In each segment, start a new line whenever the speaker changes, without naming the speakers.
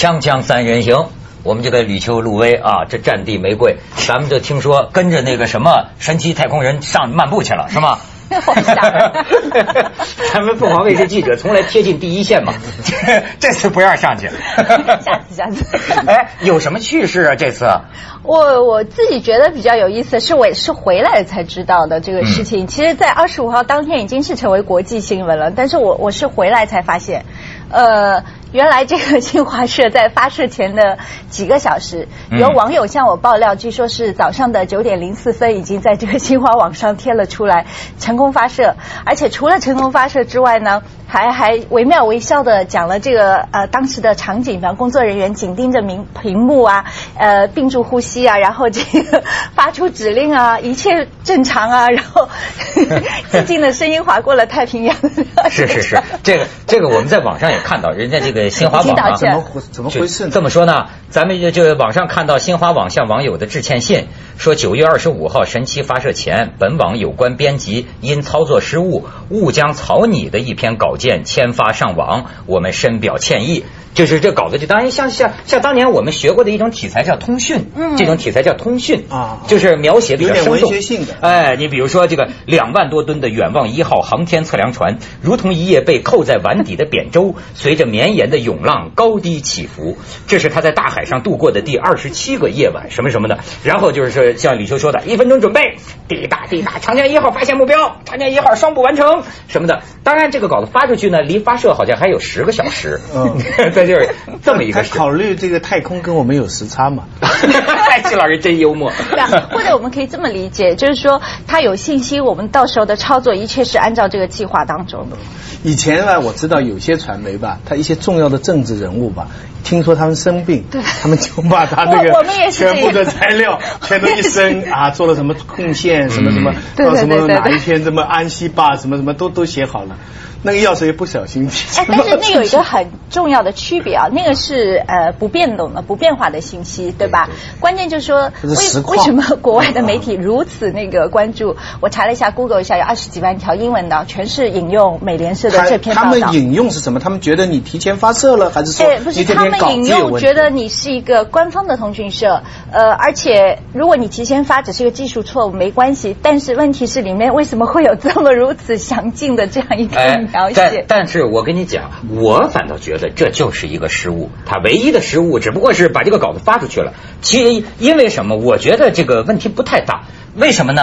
锵锵三人行，我们这个吕秋、陆威啊，这战地玫瑰，咱们就听说跟着那个什么神奇太空人上漫步去了，是吗？咱们凤凰卫视记者从来贴近第一线嘛，这次不让上去。
下次，下次。
哎，有什么趣事啊？这次？
我我自己觉得比较有意思，是我是回来才知道的这个事情。其实，在二十五号当天已经是成为国际新闻了，但是我我是回来才发现，呃。原来这个新华社在发射前的几个小时，有网友向我爆料，据说是早上的九点零四分已经在这个新华网上贴了出来，成功发射。而且除了成功发射之外呢，还还惟妙惟肖的讲了这个呃当时的场景，比方工作人员紧盯着屏屏幕啊，呃屏住呼吸啊，然后这个发出指令啊，一切正常啊，然后寂 静的声音划过了太平洋。
是是是，这个这个我们在网上也看到，人家这个。新华网啊，
怎么怎么回事？
这么说呢，咱们就就网上看到新华网向网友的致歉信，说九月二十五号神七发射前，本网有关编辑因操作失误误将草拟的一篇稿件签发上网，我们深表歉意。就是这稿子就当然像像像当年我们学过的一种题材叫通讯，嗯，这种题材叫通讯啊，就是描写比较生动，
文学性的。
哎，你比如说这个两万多吨的远望一号航天测量船，如同一叶被扣在碗底的扁舟，随着绵延的涌浪高低起伏。这是他在大海上度过的第二十七个夜晚，什么什么的。然后就是说像李秋说的，一分钟准备，滴答滴答，长江一号发现目标，长江一号双步完成什么的。当然这个稿子发出去呢，离发射好像还有十个小时。嗯。这就是这么一个。
考虑这个太空跟我们有时差嘛？
季老师真幽默。
对啊，或者我们可以这么理解，就是说他有信心，我们到时候的操作一切是按照这个计划当中的。
以前呢，我知道有些传媒吧，他一些重要的政治人物吧，听说他们生病，
对，
他们就把他那个全部的材料 全都一生啊，做了什么贡献，什么什么，到什么哪一天什么安息吧，什么什么都都写好了。那个钥匙也不小心
哎，但是那有一个很重要的区别啊，那个是呃不变动的、不变化的信息，对吧？关键就是说，为为什么国外的媒体如此那个关注？我查了一下，Google 一下，有二十几万条英文的，全是引用美联社的这篇报
道。他们引用是什么？他们觉得你提前发射了，还是说？
不是，他们引用觉得你是一个官方的通讯社，呃，而且如果你提前发，只是一个技术错误，没关系。但是问题是，里面为什么会有这么如此详尽的这样一个？
但但是我跟你讲，我反倒觉得这就是一个失误。他唯一的失误只不过是把这个稿子发出去了。其因为什么？我觉得这个问题不太大。为什么呢？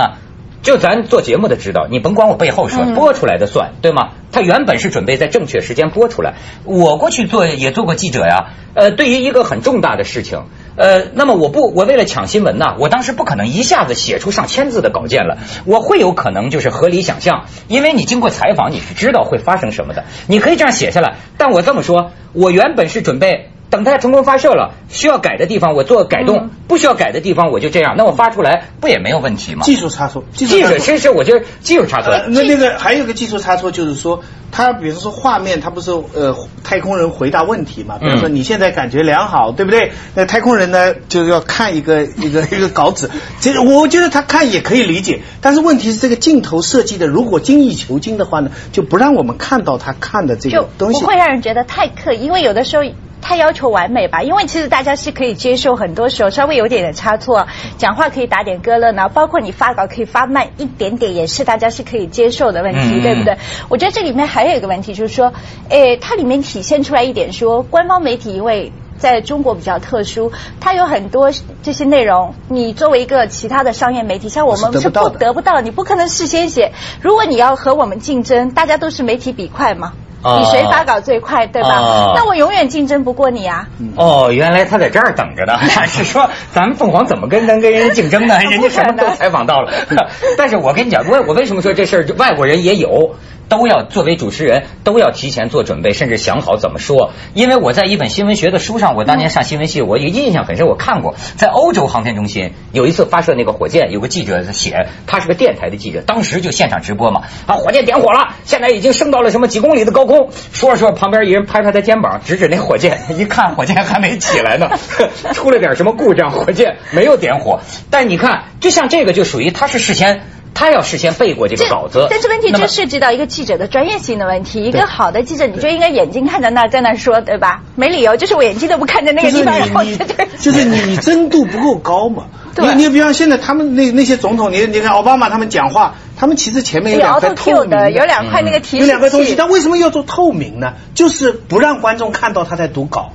就咱做节目的知道，你甭管我背后说，播出来的算对吗？他原本是准备在正确时间播出来。我过去做也做过记者呀。呃，对于一个很重大的事情。呃，那么我不，我为了抢新闻呢，我当时不可能一下子写出上千字的稿件了，我会有可能就是合理想象，因为你经过采访，你是知道会发生什么的，你可以这样写下来。但我这么说，我原本是准备等它成功发射了，需要改的地方我做改动，不需要改的地方我就这样，那我发出来不也没有问题吗？
技术差错，
技术其实我觉得技术差错。
那那个还有个技术差错就是说。它比如说画面，它不是呃太空人回答问题嘛？比如说你现在感觉良好，对不对？那太空人呢就要看一个一个一个稿纸，其实我觉得他看也可以理解，但是问题是这个镜头设计的如果精益求精的话呢，就不让我们看到他看的这个东西，
不会让人觉得太刻意，因为有的时候。太要求完美吧，因为其实大家是可以接受，很多时候稍微有点点差错，讲话可以打点歌了呢。包括你发稿可以发慢一点点，也是大家是可以接受的问题，对不对？我觉得这里面还有一个问题，就是说，诶，它里面体现出来一点，说官方媒体因为在中国比较特殊，它有很多这些内容，你作为一个其他的商业媒体，像我们是不得不到，你不可能事先写。如果你要和我们竞争，大家都是媒体比快嘛。比谁发稿最快，对吧？那我永远竞争不过你啊！
哦，原来他在这儿等着呢。是说咱们凤凰怎么跟能跟人竞争呢？人家什么都采访到了。但是我跟你讲，我我为什么说这事儿外国人也有？都要作为主持人，都要提前做准备，甚至想好怎么说。因为我在一本新闻学的书上，我当年上新闻系，我有印象很深。我看过，在欧洲航天中心有一次发射那个火箭，有个记者写，他是个电台的记者，当时就现场直播嘛。啊，火箭点火了，现在已经升到了什么几公里的高空。说着说，旁边一人拍拍他肩膀，指指那火箭，一看火箭还没起来呢，出了点什么故障，火箭没有点火。但你看，就像这个，就属于他是事先。他要事先背过这个稿子。
但是问题
那么
就涉及到一个记者的专业性的问题。一个好的记者，你就应该眼睛看着那儿，在那儿说，对吧？没理由，就是我眼睛都不看着那个
就是
地方，然后
你你
在这
就是你你真度不够高嘛。
对
你你比方现在他们那那些总统，你你看奥巴马他们讲话，他们其实前面有
有
两块透明
的，有两块那个提示
有两个东西，
器
但为什么要做透明呢？就是不让观众看到他在读稿。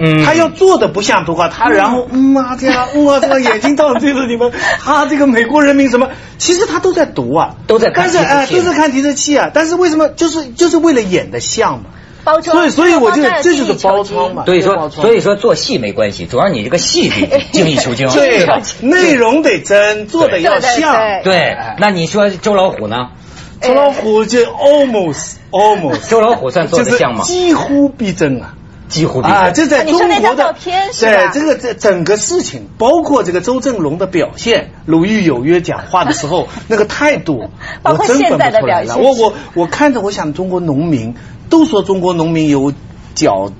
嗯
他要做的不像的话，他然后嗯啊这样，哇这样眼睛到对着你们，他这个美国人民什么，其实他都在读啊，
都在看
但是哎都在看提示器啊，但是为什么就是就是为了演的像嘛？
包装
所以所以我就
包装的
这就是包装嘛，
所以说，所以说做戏没关系，主要你这个戏得精益求精，
对
吧？
内容得真，做的要像。
对对
对，那你说周老虎呢？
周老虎就 almost almost，
周老虎算做
就是
的像吗？
几乎逼真啊。
几乎
啊，这在中国的
啊照片是
对这个这整个事情，包括这个周正龙的表现，鲁豫有约讲话的时候 那个态度，
包括
我真分
现在的
不出来了。
表现
我我我看着，我想中国农民都说中国农民有脚。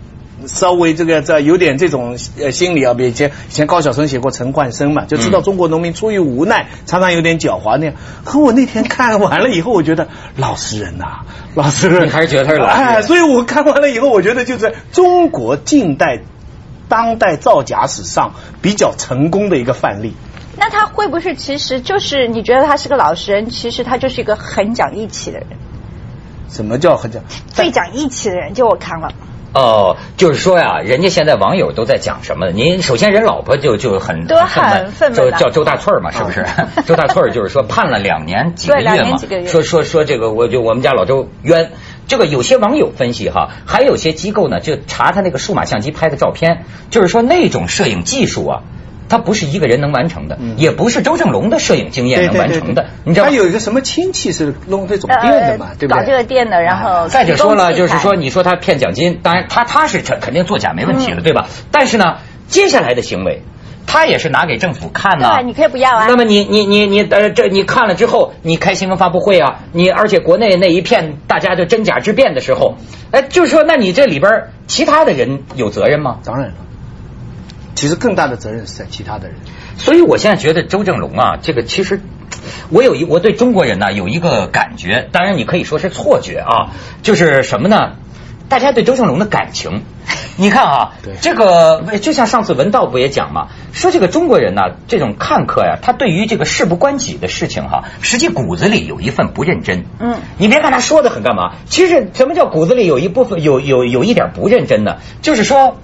稍微这个这有点这种呃心理啊，比以前以前高晓松写过陈冠生嘛，就知道
嗯
中国农民出于无奈，常常有点狡猾那样。可我那天看完了以后，我觉得老实人呐、老实人，
你还是觉得他是老实人
哎，所以我看完了以后，我觉得就是中国近代、当代造假史上比较成功的一个范例。
那他会不会其实就是你觉得他是个老实人，其实他就是一个很讲义气的人，
什么叫很讲？
最讲义气的人，就我看了。
哦，就是说呀，人家现在网友都在讲什么？您首先人老婆就就很
愤懑
就叫周大翠儿嘛，是不是？周大翠儿就是说判了两年几个月嘛说说说这个我就我们家老周冤。这个有些网友分析哈，还有些机构呢就查他那个数码相机拍的照片，就是说那种摄影技术啊。它不是一个人能完成的，
嗯
也不是周正龙的摄影经验能完成的，你知道
他？有一个什么亲戚是弄这种店的嘛，对不对？
呃搞这个店的，然后
再者说了，就是说，你说他骗奖金，当然他他是肯肯定作假没问题了，对吧？但是呢，接下来的行为，他也是拿给政府看呐、
对你可以不要啊
那么你你你你呃，这你看了之后，你开新闻发布会啊，你而且国内那一片大家就真假之辩的时候，哎，就是说，那你这里边其他的人有责任吗？
当然了，其实更大的责任是在其他的人。
所以我现在觉得周正龙啊，这个其实我有一我对中国人呢有一个感觉，当然你可以说是错觉啊，就是什么呢？大家对周正龙的感情，你看啊
对，
这个就像上次文道不也讲嘛，说这个中国人呢，这种看客呀，他对于这个事不关己的事情哈，实际骨子里有一份不认真。
嗯
你别看他说的很干嘛，其实什么叫骨子里有一部分有有有一点不认真呢？就是说。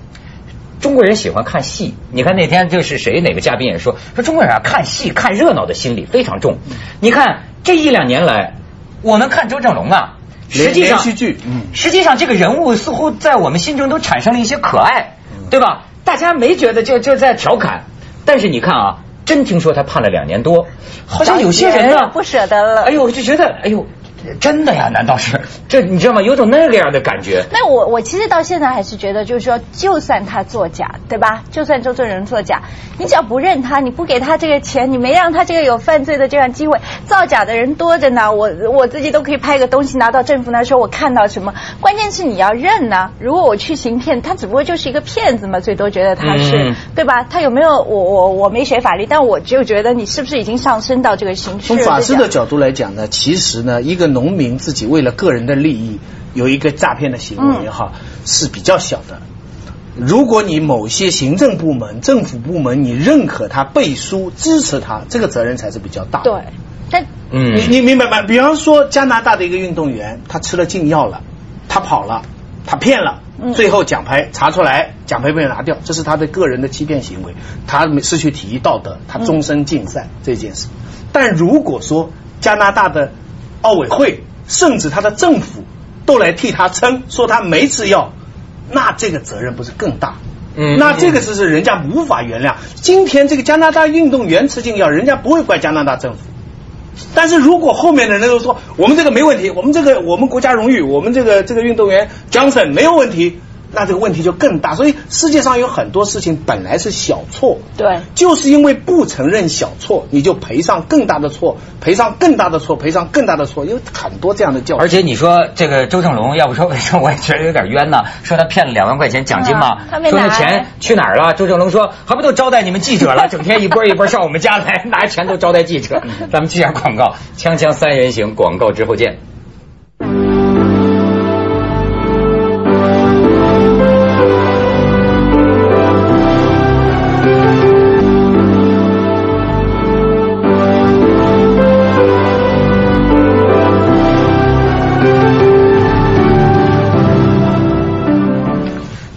中国人喜欢看戏，你看那天就是谁哪个嘉宾也说说中国人啊看戏看热闹的心理非常重。你看这一两年来，我们看周正龙啊，实际上
连续剧嗯。
实际上这个人物似乎在我们心中都产生了一些可爱，对吧？大家没觉得就就在调侃，但是你看啊，真听说他判了两年多，好像有些人呢
不舍得了。
哎呦，我就觉得哎呦，真的呀？难道是 这你知道吗？有种那个样的感觉。
那我我其实到现在还是觉得，就是说，就算他作假，对吧？就算周正人作假，你只要不认他，你不给他这个钱，你没让他这个有犯罪的这样机会，造假的人多着呢。我我自己都可以拍个东西拿到政府那说我看到什么，关键是你要认呢。如果我去行骗，他只不过就是一个骗子嘛，最多觉得他是、
嗯
对吧？他有没有我我我没学法律，但我就觉得你是不是已经上升到这个刑事
从法师
这样
的角度来讲呢，其实呢，一个农民自己为了个人的利益有一个诈骗的行为也好，是比较小的。如果你某些行政部门、政府部门你认可他背书、支持他，这个责任才是比较大的。
对，但
嗯
你你明白吗？比方说加拿大的一个运动员，他吃了禁药了，他跑了，他骗了，
嗯
最后奖牌查出来，奖牌被拿掉，这是他的个人的欺骗行为，他失去体育道德，他终身禁赛、这件事。但如果说加拿大的奥委会甚至他的政府都来替他撑，说他没吃药，那这个责任不是更大？
嗯
那这个是是人家无法原谅。今天这个加拿大运动员吃禁药，人家不会怪加拿大政府。但是如果后面的人都说我们这个没问题，我们这个我们国家荣誉，我们这个这个运动员 Johnson 没有问题，那这个问题就更大。所以世界上有很多事情本来是小错，
对
就是因为不承认小错，你就赔上更大的错，赔上更大的错，赔上更大的错，有很多这样的教训。
而且你说这个周正龙，要不说为什么我也觉得有点冤呢？说他骗了两万块钱奖金嘛
啊他，没
说那钱去哪儿了？周正龙说还不都招待你们记者了，整天一波一波上我们家来，拿钱都招待记者。咱们去下广告，锵锵三人行，广告之后见。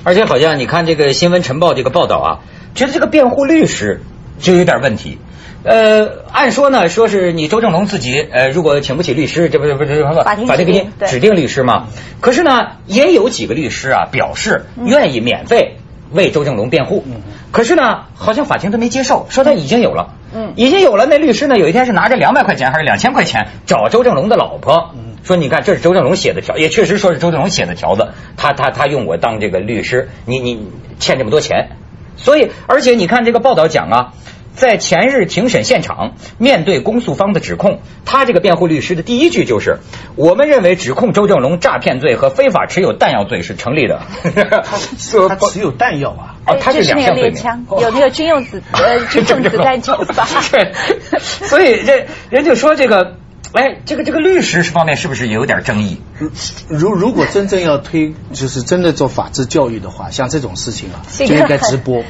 而且好像你看这个新闻晨报这个报道啊，觉得这个辩护律师就有点问题。呃，按说呢，说是你周正龙自己，呃，如果请不起律师，这不是不是
法庭
法庭给你
指定对
指定律师吗？可是呢，也有几个律师啊表示愿意免费为周正龙辩护。可是呢，好像法庭都没接受，说他已经有了，
嗯
已经有了。那律师呢，有一天是拿着两百块钱还是两千块钱找周正龙的老婆，说你看这是周正龙写的条，也确实说是周正龙写的条子，他他他用我当这个律师，你你欠这么多钱，所以而且你看这个报道讲啊。在前日庭审现场，面对公诉方的指控，他这个辩护律师的第一句就是：“我们认为指控周正龙诈骗罪和非法持有弹药罪是成立的。说
他持有弹药啊。
哦，他
就是是那个
两项罪名
有那个军用子呃 军用子弹惩罚。
对，所以人人就说这个，哎，这个这个律师方面是不是也有点争议？
如如果真正要推，就是真的做法治教育的话，像这种事情啊，
是
就应该直播。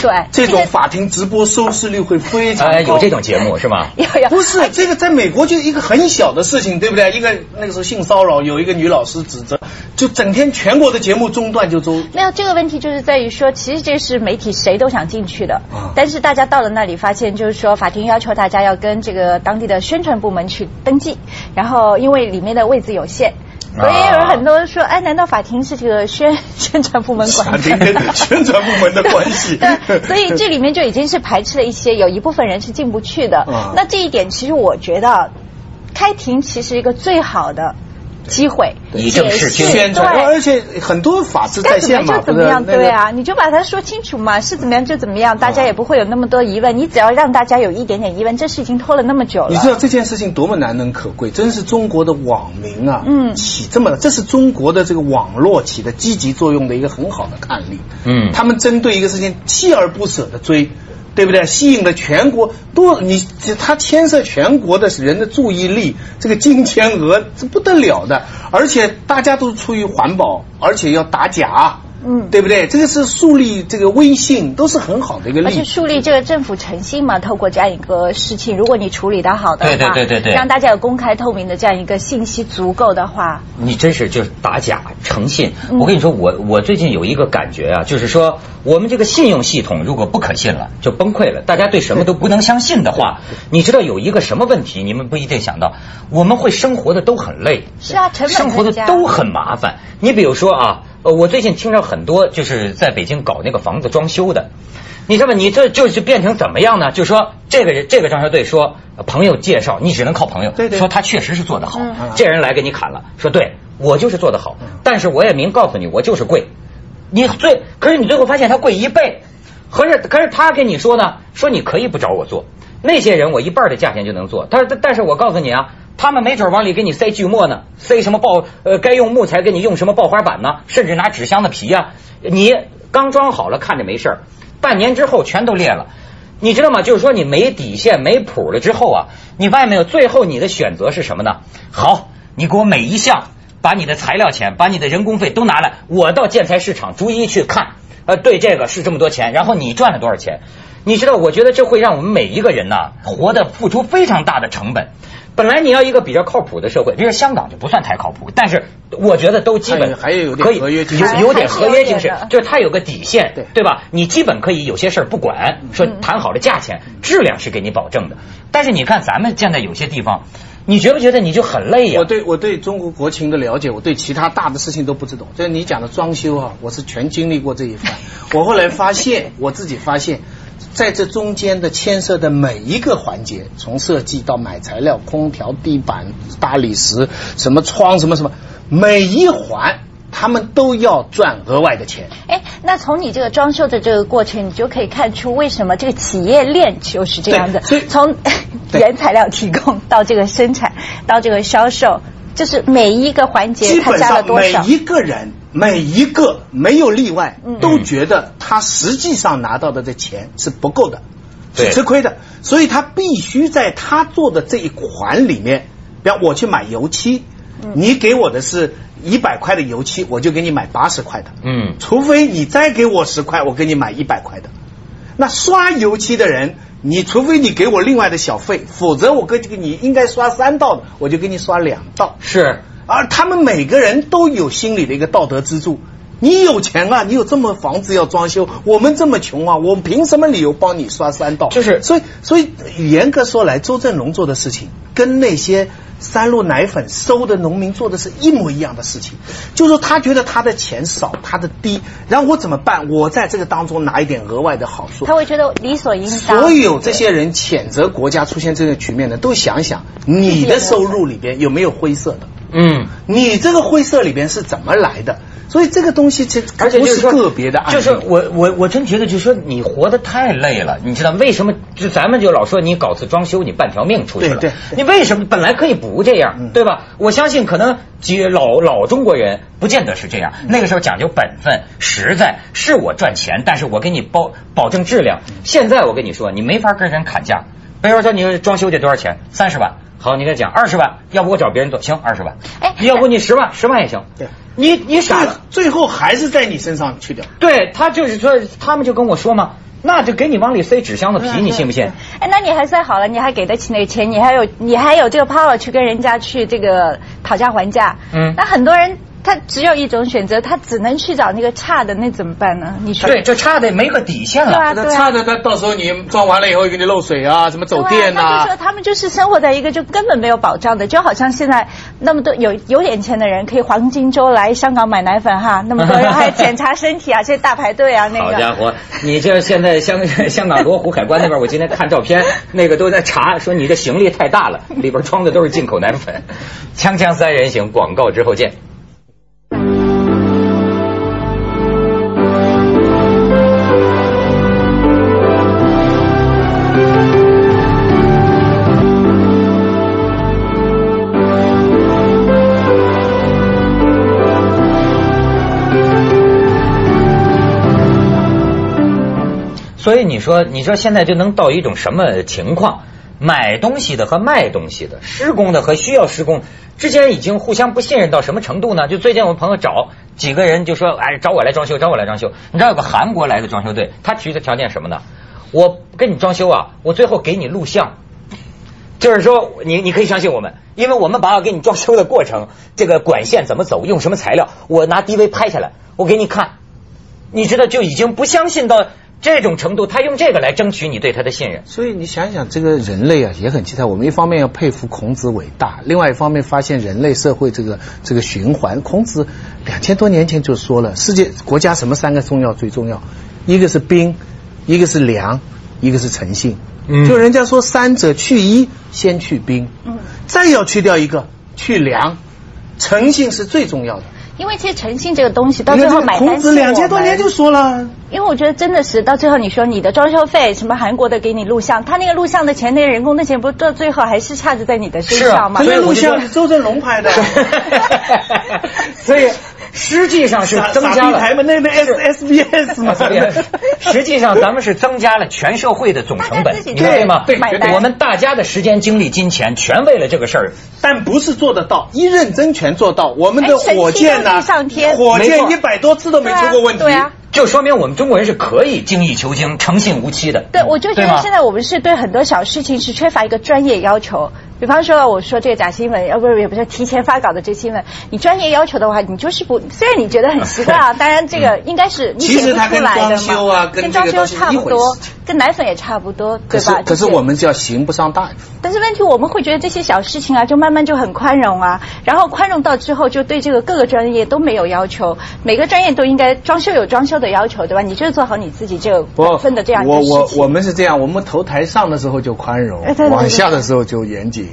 对，
这种法庭直播收视率会非常高。
哎，有这种节目是吗？
有有
不是这个，在美国就是一个很小的事情，对不对？一个那个时候性骚扰，有一个女老师指责，就整天全国的节目中断就中。
没有这个问题，就是在于说，其实这是媒体谁都想进去的，
啊
但是大家到了那里发现，就是说法庭要求大家要跟这个当地的宣传部门去登记，然后因为里面的位置有限。所以有很多人说，哎，难道法庭是这个宣宣传部门管
法庭跟宣传部门的关系。
对，所以这里面就已经是排斥了一些，有一部分人是进不去的。
啊。
那这一点，其实我觉得，开庭其实一个最好的机会，
以正视听
宣传，
对
而且很多法治在线嘛，
怎么样，对。啊，你就把它说清楚嘛，是怎么样就怎么样，大家也不会有那么多疑问。你只要让大家有一点点疑问，这事已经拖了那么久了。
你知道这件事情多么难能可贵，真是中国的网民啊，
嗯
起这么，这是中国的这个网络起的积极作用的一个很好的案例。
嗯
他们针对一个事情锲而不舍的追，对不对？吸引了全国多，你它牵涉全国的人的注意力，这个金钱额是不得了的，而且大家都出于环保，而且要打假。
嗯
对不对？这个是树立这个威信，都是很好的一个例子。
而且树立这个政府诚信嘛，透过这样一个事情，如果你处理的好的话，
对对对对对
让大家有公开透明的这样一个信息足够的话，
你真是就是打假诚信。
嗯
我跟你说，我我最近有一个感觉啊，就是说我们这个信用系统如果不可信了，就崩溃了。大家对什么都不能相信的话，你知道有一个什么问题？你们不一定想到，我们会生活的都很累，
是啊成本
生活的都很麻烦。你比如说啊，呃，我最近听着很多就是在北京搞那个房子装修的。你知道吗？你这就是变成怎么样呢？就说这个人，这个装修队说呃朋友介绍，你只能靠朋友。
对对
说他确实是做得好，
嗯
这人来给你砍了，说对我就是做得好，
嗯
但是我也明告诉你，我就是贵。你最可是你最后发现他贵一倍，可是可是他跟你说呢，说你可以不找我做，那些人我一半的价钱就能做，但是但是我告诉你啊。他们没准往里给你塞锯末呢，塞什么爆呃该用木材给你用什么爆花板呢，甚至拿纸箱的皮呀、你刚装好了看着没事儿，半年之后全都裂了。你知道吗？就是说你没底线、没谱了之后啊，你发现没有？最后你的选择是什么呢？好，你给我每一项，把你的材料钱、把你的人工费都拿来，我到建材市场逐一去看，呃，对这个是这么多钱，然后你赚了多少钱？你知道，我觉得这会让我们每一个人呐，活得付出非常大的成本。本来你要一个比较靠谱的社会，比如说香港就不算太靠谱，但是我觉得都基本
还有点
可以
合约精神
有有点合约精神就是它有个底线，
对
对吧？你基本可以有些事儿不管，说谈好了价钱，质量是给你保证的。但是你看咱们现在有些地方，你觉不觉得你就很累呀、
我对我对中国国情的了解，我对其他大的事情都不知道。就是你讲的装修啊，我是全经历过这一番。我后来发现，我自己发现，在这中间的牵涉的每一个环节，从设计到买材料、空调、地板、大理石、什么窗、什么什么，每一环他们都要赚额外的钱。
哎，那从你这个装修的这个过程，你就可以看出为什么这个企业链就是这样的。
所以
从 原材料提供到这个生产到这个销售，就是每一个环节
基
它加了
本上
多少。
每？一个人，每一个没有例外，
嗯
都觉得他实际上拿到的这钱是不够的，是吃亏的，所以他必须在他做的这一环里面，比方我去买油漆，
嗯。
你给我的是一百块的油漆，我就给你买八十块的，
嗯。
除非你再给我十块，我给你买一百块的。那刷油漆的人，你除非你给我另外的小费，否则我跟这个你应该刷三道的，我就给你刷两道。
是
而他们每个人都有心里的一个道德支柱。你有钱啊，你有这么房子要装修，我们这么穷啊，我们凭什么理由帮你刷三道？
就是
所以，所以严格说来，周正龙做的事情跟那些三鹿奶粉收的农民做的是一模一样的事情，就是说他觉得他的钱少，他的低，然后我怎么办？我在这个当中拿一点额外的好处。
他会觉得理所应当。
所有这些人谴责国家出现这个局面的，都想想你的收入里边有没有灰色的。
嗯。
你这个灰色里边是怎么来的？所以这个东西这不
而且就是说
个别的案例，
就是我我我真觉得，就是说你活得太累了，你知道为什么？就咱们就老说你搞次装修，你半条命出去了。
对对
你为什么本来可以不这样，
嗯
对吧？我相信可能几老老中国人不见得是这样，那个时候讲究本分、实在，是我赚钱，但是我给你保保证质量。现在我跟你说，你没法跟人砍价。比如说你装修得多少钱？三十万。好，你再讲二十万，要不我找别人做，行，二十万。
哎
要不你十万，十万也行。
对，
你你傻
最
了。
最后还是在你身上去掉。
对他就是说，他们就跟我说嘛，那就给你往里塞纸箱子皮，你信不信？
哎，那你还算好了，你还给得起那个钱，你还有你还有这个 power 去跟人家去这个讨价还价。
嗯
那很多人他只有一种选择，他只能去找那个差的，那怎么办呢？你说
对，就差的没个底线了。
对啊，对啊。
的，他到时候你装完了以后给你漏水啊，什么走
电啊，那就说他们就是生活在一个就根本没有保障的，就好像现在那么多有有点钱的人可以黄金周来香港买奶粉哈，那么多人还检查身体啊，这大排队啊，那个。
好家伙，你这现在香 香港罗湖海关那边，我今天看照片，那个都在查，说你这行李太大了，里边装的都是进口奶粉。锵锵三人行，广告之后见。所以你说，你说现在就能到一种什么情况？买东西的和卖东西的，施工的和需要施工之间已经互相不信任到什么程度呢？就最近我们朋友找几个人就说，哎，找我来装修，找我来装修。你知道有个韩国来的装修队，他提的条件什么呢？我跟你装修啊，我最后给你录像，就是说你你可以相信我们，因为我们把我给你装修的过程，这个管线怎么走，用什么材料，我拿 DV 拍下来，我给你看。你知道就已经不相信到这种程度，他用这个来争取你对他的信任。
所以你想想，这个人类啊也很奇特。我们一方面要佩服孔子伟大，另外一方面发现人类社会这个这个循环。孔子两千多年前就说了，世界国家什么三个重要最重要，一个是兵，一个是粮，一个是诚信。
嗯
就人家说三者去一，先去兵，
嗯
再要去掉一个去粮，诚信是最重要的。
因为其实诚信这个东西到最后买单孔子
两千多年就说了。
因为我觉得真的是到最后，你说你的装修费，什么韩国的给你录像，他那个录像的钱，那个人工的钱，不到最后还是差着在你的身上吗？
可是录像是周正龙拍的。
所以实际上是增加了
傻逼台嘛，那那 S S B S 嘛，
实际上咱们是增加了全社会的总成本对吗？
对
我们大家的时间、精力、金钱，全为了这个事儿。
但不是做得到，一认真全做到。我们的
哎
火箭呢、火箭一百多次都没出过问题。
对啊。
就说明我们中国人是可以精益求精、诚信无欺的。
对，我就觉得现在我们是对很多小事情是缺乏一个专业要求。比方说，我说这个假新闻，呃，不是，也不是提前发稿的这新闻，你专业要求的话，你就是不，虽然你觉得很奇怪啊，当然这个应该是你写不出来的
装修啊
嘛，
跟
跟装修差不多跟奶粉也差不多，对吧？
可是我们叫刑不上大夫。
但是问题，我们会觉得这些小事情啊，就慢慢就很宽容啊，然后宽容到之后，就对这个各个专业都没有要求，每个专业都应该装修有装修的要求，对吧？你就是做好你自己这个本分的这样一
我
个事情。
我我们是这样，我们头台上的时候就宽容往下的时候就严谨。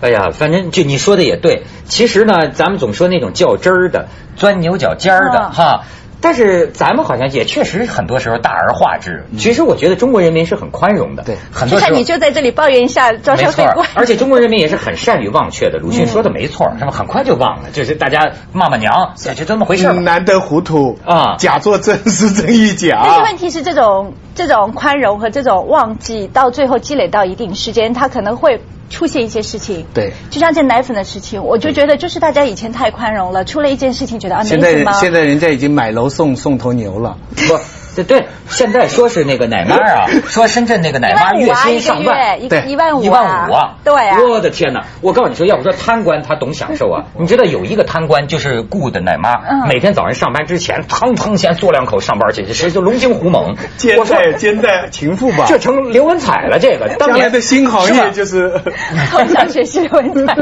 哎呀，反正就你说的也对。其实呢，咱们总说那种较真儿的、钻牛角尖儿的
嗯
哈。但是咱们好像也确实很多时候大而化之。其实我觉得中国人民是很宽容的，
对
很多时候
看你就在这里抱怨一下招
没错
商费贵，，
而且中国人民也是很善于忘却的。鲁迅说的没错，是吧？很快就忘了，就是大家骂骂娘，也就这么回事儿。
难得糊涂
啊
假作真是真亦假。
但是问题是，这种这种宽容和这种忘记，到最后积累到一定时间，他可能会出现一些事情。
对
就像这奶粉的事情，我就觉得就是大家以前太宽容了，出了一件事情觉得啊没
现在。现在人家已经买楼送送头牛了。
不，对对，现在说是那个奶妈啊，说深圳那个奶妈月薪上万，
一
对
月一万五
一万五啊！
对啊，
我的天哪！我告诉你说，要不说贪官他懂享受啊，你知道有一个贪官就是雇的奶妈，
嗯
每天早上上班之前，腾腾先嘬两口上班去，谁就龙精虎猛。
奸
我说
在奸在情妇吧，
这成刘文彩了，这个当年
将来的新行业就是。
好想学习刘文彩。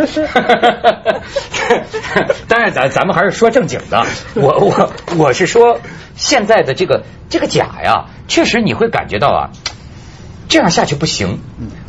当然，咱咱们还是说正经的。我我我是说，现在的这个这个假呀，确实你会感觉到啊，这样下去不行。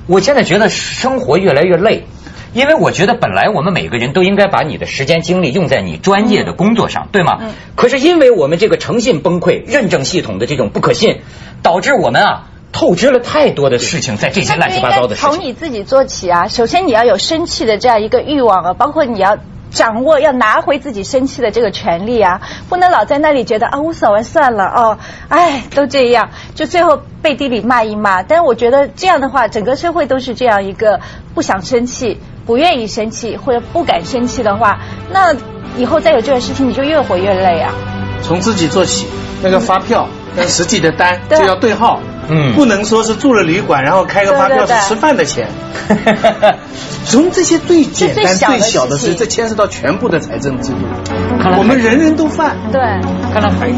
我现在觉得生活越来越累。因为我觉得本来我们每个人都应该把你的时间精力用在你专业的工作上，对吗？
嗯
可是因为我们这个诚信崩溃、认证系统的这种不可信，导致我们啊透支了太多的事情在这些乱七八糟的事情。
从你自己做起啊！首先你要有生气的这样一个欲望啊，包括你要。掌握要拿回自己生气的这个权利啊，不能老在那里觉得啊无所谓算了哦，哎都这样，就最后背地里骂一骂。但是我觉得这样的话，整个社会都是这样一个不想生气、不愿意生气或者不敢生气的话，那以后再有这个事情，你就越活越累啊。
从自己做起，那个发票跟实际的单
对
就要对号，
嗯
不能说是住了旅馆，然后开个发票是吃饭的钱。从这些最简单、
最小的
事，
情
这牵涉到全部的财政制度，我们人人都犯。
对。
看来还是。